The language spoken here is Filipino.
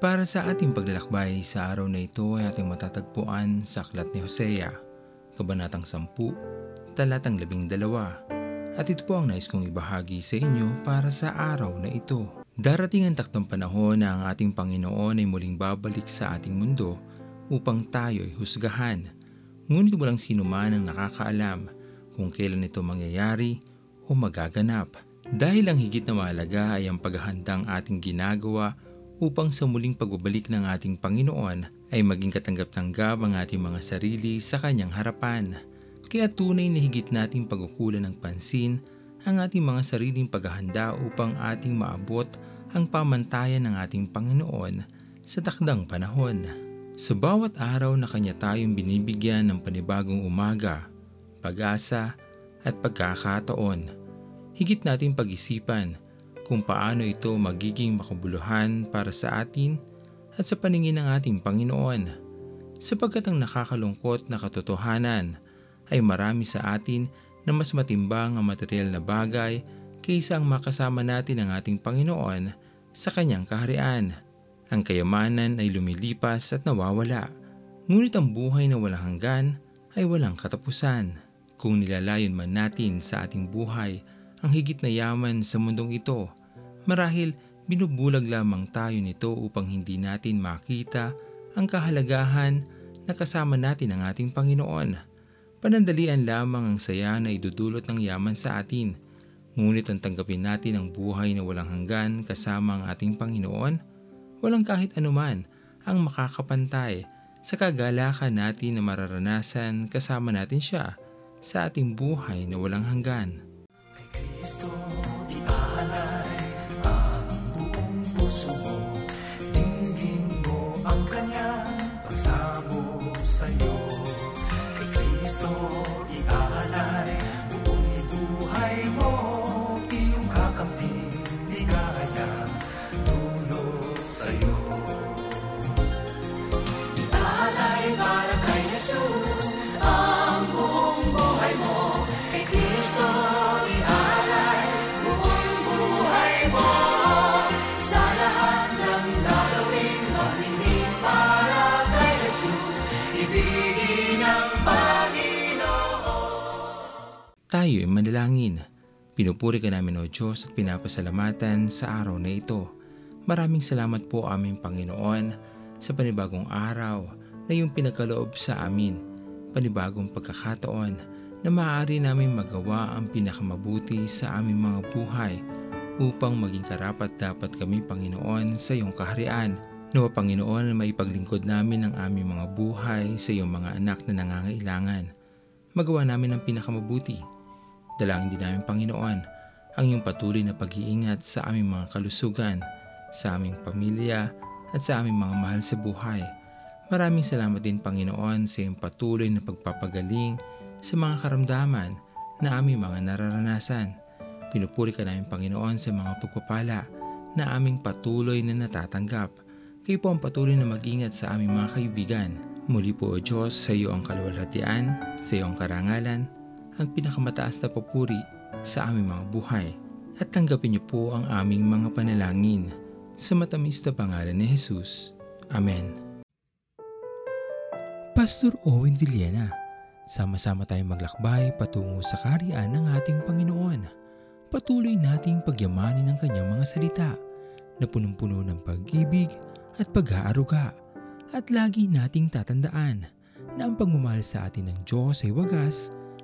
Para sa ating paglalakbay sa araw na ito ay ating matatagpuan sa Aklat ni Hosea, Kabanatang 10, Talatang 12. At ito po ang nais kong ibahagi sa inyo para sa araw na ito. Darating ang taktang panahon na ang ating Panginoon ay muling babalik sa ating mundo upang tayo ay husgahan. Ngunit walang sino man ang nakakaalam kung kailan ito mangyayari o magaganap. Dahil ang higit na mahalaga ay ang paghahandang ating ginagawa upang sa muling pagbabalik ng ating Panginoon ay maging katanggap-tanggap ang ating mga sarili sa Kanyang harapan. Kaya tunay na higit nating pagkukulan ng pansin ang ating mga sariling paghahanda upang ating maabot ang pamantayan ng ating Panginoon sa takdang panahon. Sa bawat araw na Kanya tayong binibigyan ng panibagong umaga, pag-asa at pagkakataon, higit nating pag-isipan kung paano ito magiging makabuluhan para sa atin at sa paningin ng ating Panginoon. Sapagkat ang nakakalungkot na katotohanan ay marami sa atin na mas matimbang ang material na bagay kaysa ang makasama natin ang ating Panginoon sa kanyang kaharian. Ang kayamanan ay lumilipas at nawawala. Ngunit ang buhay na walang hanggan ay walang katapusan. Kung nilalayon man natin sa ating buhay ang higit na yaman sa mundong ito, Marahil binubulag lamang tayo nito upang hindi natin makita ang kahalagahan na kasama natin ang ating Panginoon. Panandalian lamang ang saya na idudulot ng yaman sa atin. Ngunit ang tanggapin natin ang buhay na walang hanggan kasama ang ating Panginoon, walang kahit anuman ang makakapantay sa kagalakan natin na mararanasan kasama natin siya sa ating buhay na walang hanggan. Kay Kristo iaalay ang Señor, que Cristo Tayo ay manalangin. Pinupuri ka namin o Diyos at pinapasalamatan sa araw na ito. Maraming salamat po aming Panginoon sa panibagong araw na iyong pinagkaloob sa amin. Panibagong pagkakataon na maaari namin magawa ang pinakamabuti sa aming mga buhay upang maging karapat dapat kami Panginoon sa iyong kaharian. Nawa Panginoon maipaglingkod namin ang aming mga buhay sa iyong mga anak na nangangailangan. Magawa namin ang pinakamabuti Dalangin din namin Panginoon ang iyong patuloy na pag-iingat sa aming mga kalusugan, sa aming pamilya at sa aming mga mahal sa buhay. Maraming salamat din Panginoon sa iyong patuloy na pagpapagaling sa mga karamdaman na aming mga nararanasan. Pinupuri ka namin Panginoon sa mga pagpapala na aming patuloy na natatanggap. Kayo po ang patuloy na mag-ingat sa aming mga kaibigan. Muli po o Diyos, sa iyo ang kaluwalhatian, sa iyo ang karangalan, ang pinakamataas na papuri sa aming mga buhay at tanggapin niyo po ang aming mga panalangin sa matamis na pangalan ni Jesus. Amen. Pastor Owen Villena, sama-sama tayong maglakbay patungo sa kariyan ng ating Panginoon. Patuloy nating pagyamanin ang kanyang mga salita na punong-puno ng pag-ibig at pag-aaruga at lagi nating tatandaan na ang pagmamahal sa atin ng Diyos ay wagas